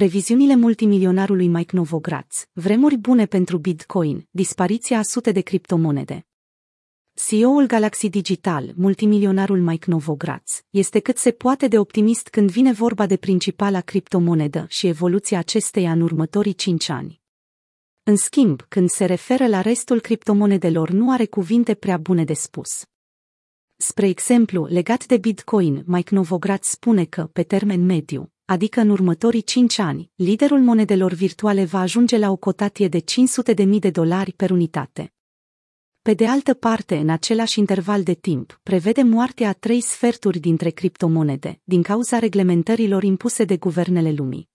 Previziunile multimilionarului Mike Novogratz, vremuri bune pentru Bitcoin, dispariția a sute de criptomonede. CEO-ul Galaxy Digital, multimilionarul Mike Novogratz, este cât se poate de optimist când vine vorba de principala criptomonedă și evoluția acesteia în următorii 5 ani. În schimb, când se referă la restul criptomonedelor, nu are cuvinte prea bune de spus. Spre exemplu, legat de Bitcoin, Mike Novogratz spune că, pe termen mediu, adică în următorii 5 ani, liderul monedelor virtuale va ajunge la o cotatie de 500.000 de dolari per unitate. Pe de altă parte, în același interval de timp, prevede moartea a trei sferturi dintre criptomonede, din cauza reglementărilor impuse de guvernele lumii.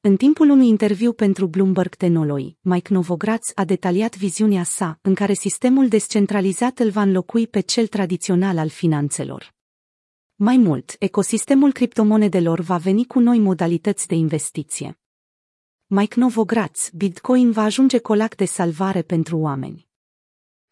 În timpul unui interviu pentru Bloomberg Technology, Mike Novogratz a detaliat viziunea sa, în care sistemul descentralizat îl va înlocui pe cel tradițional al finanțelor. Mai mult, ecosistemul criptomonedelor va veni cu noi modalități de investiție. Mike Novogratz, Bitcoin va ajunge colac de salvare pentru oameni.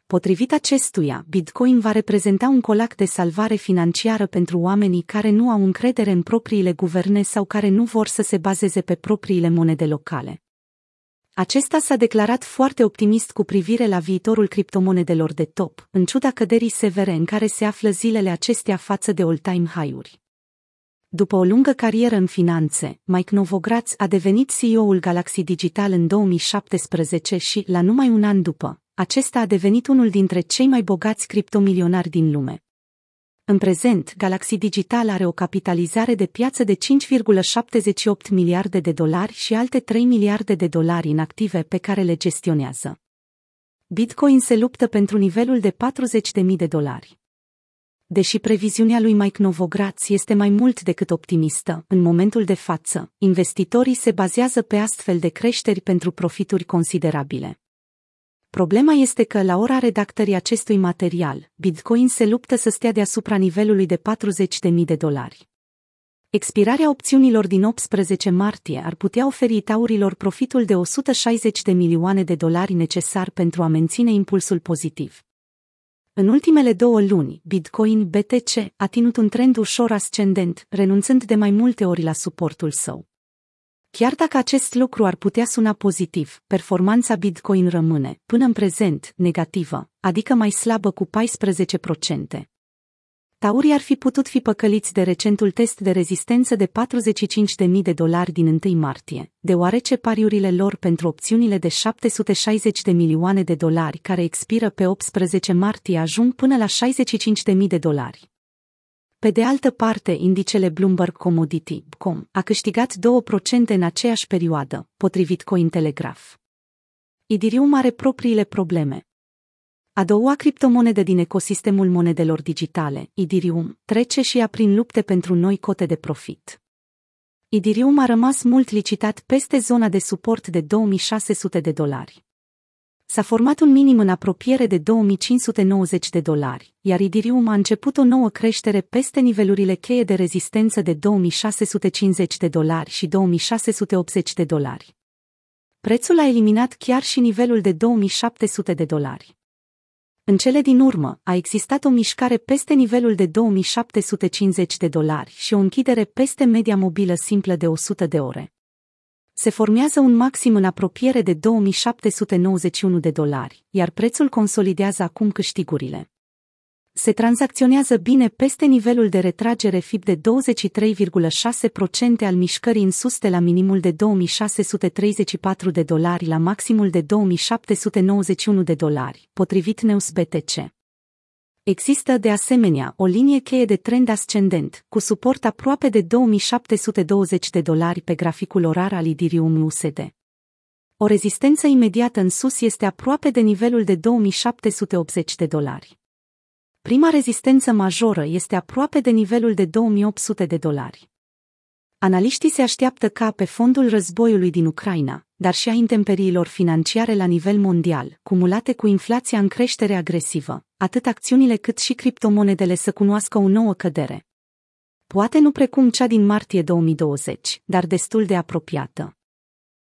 Potrivit acestuia, Bitcoin va reprezenta un colac de salvare financiară pentru oamenii care nu au încredere în propriile guverne sau care nu vor să se bazeze pe propriile monede locale. Acesta s-a declarat foarte optimist cu privire la viitorul criptomonedelor de top, în ciuda căderii severe în care se află zilele acestea față de all-time high-uri. După o lungă carieră în finanțe, Mike Novogratz a devenit CEO-ul Galaxy Digital în 2017 și, la numai un an după, acesta a devenit unul dintre cei mai bogați criptomilionari din lume. În prezent, Galaxy Digital are o capitalizare de piață de 5,78 miliarde de dolari și alte 3 miliarde de dolari în active pe care le gestionează. Bitcoin se luptă pentru nivelul de 40.000 de dolari. Deși previziunea lui Mike Novogratz este mai mult decât optimistă, în momentul de față, investitorii se bazează pe astfel de creșteri pentru profituri considerabile. Problema este că, la ora redactării acestui material, Bitcoin se luptă să stea deasupra nivelului de 40.000 de dolari. Expirarea opțiunilor din 18 martie ar putea oferi taurilor profitul de 160 de milioane de dolari necesar pentru a menține impulsul pozitiv. În ultimele două luni, Bitcoin BTC a ținut un trend ușor ascendent, renunțând de mai multe ori la suportul său. Chiar dacă acest lucru ar putea suna pozitiv, performanța Bitcoin rămâne, până în prezent, negativă, adică mai slabă cu 14%. Taurii ar fi putut fi păcăliți de recentul test de rezistență de 45.000 de dolari din 1 martie, deoarece pariurile lor pentru opțiunile de 760 de milioane de dolari care expiră pe 18 martie ajung până la 65.000 de dolari. Pe de altă parte, indicele Bloomberg Commodity Com a câștigat 2% în aceeași perioadă, potrivit Cointelegraph. Idirium are propriile probleme. A doua criptomonedă din ecosistemul monedelor digitale, Idirium, trece și ea prin lupte pentru noi cote de profit. Idirium a rămas mult licitat peste zona de suport de 2600 de dolari. S-a format un minim în apropiere de 2590 de dolari, iar Idirium a început o nouă creștere peste nivelurile cheie de rezistență de 2650 de dolari și 2680 de dolari. Prețul a eliminat chiar și nivelul de 2700 de dolari. În cele din urmă, a existat o mișcare peste nivelul de 2750 de dolari și o închidere peste media mobilă simplă de 100 de ore se formează un maxim în apropiere de 2791 de dolari, iar prețul consolidează acum câștigurile. Se tranzacționează bine peste nivelul de retragere FIB de 23,6% al mișcării în sus de la minimul de 2634 de dolari la maximul de 2791 de dolari, potrivit Neus BTC. Există, de asemenea, o linie cheie de trend ascendent, cu suport aproape de 2720 de dolari pe graficul orar al Idirium USD. O rezistență imediată în sus este aproape de nivelul de 2780 de dolari. Prima rezistență majoră este aproape de nivelul de 2800 de dolari. Analiștii se așteaptă ca, pe fondul războiului din Ucraina, dar și a intemperiilor financiare la nivel mondial, cumulate cu inflația în creștere agresivă, atât acțiunile cât și criptomonedele să cunoască o nouă cădere. Poate nu precum cea din martie 2020, dar destul de apropiată.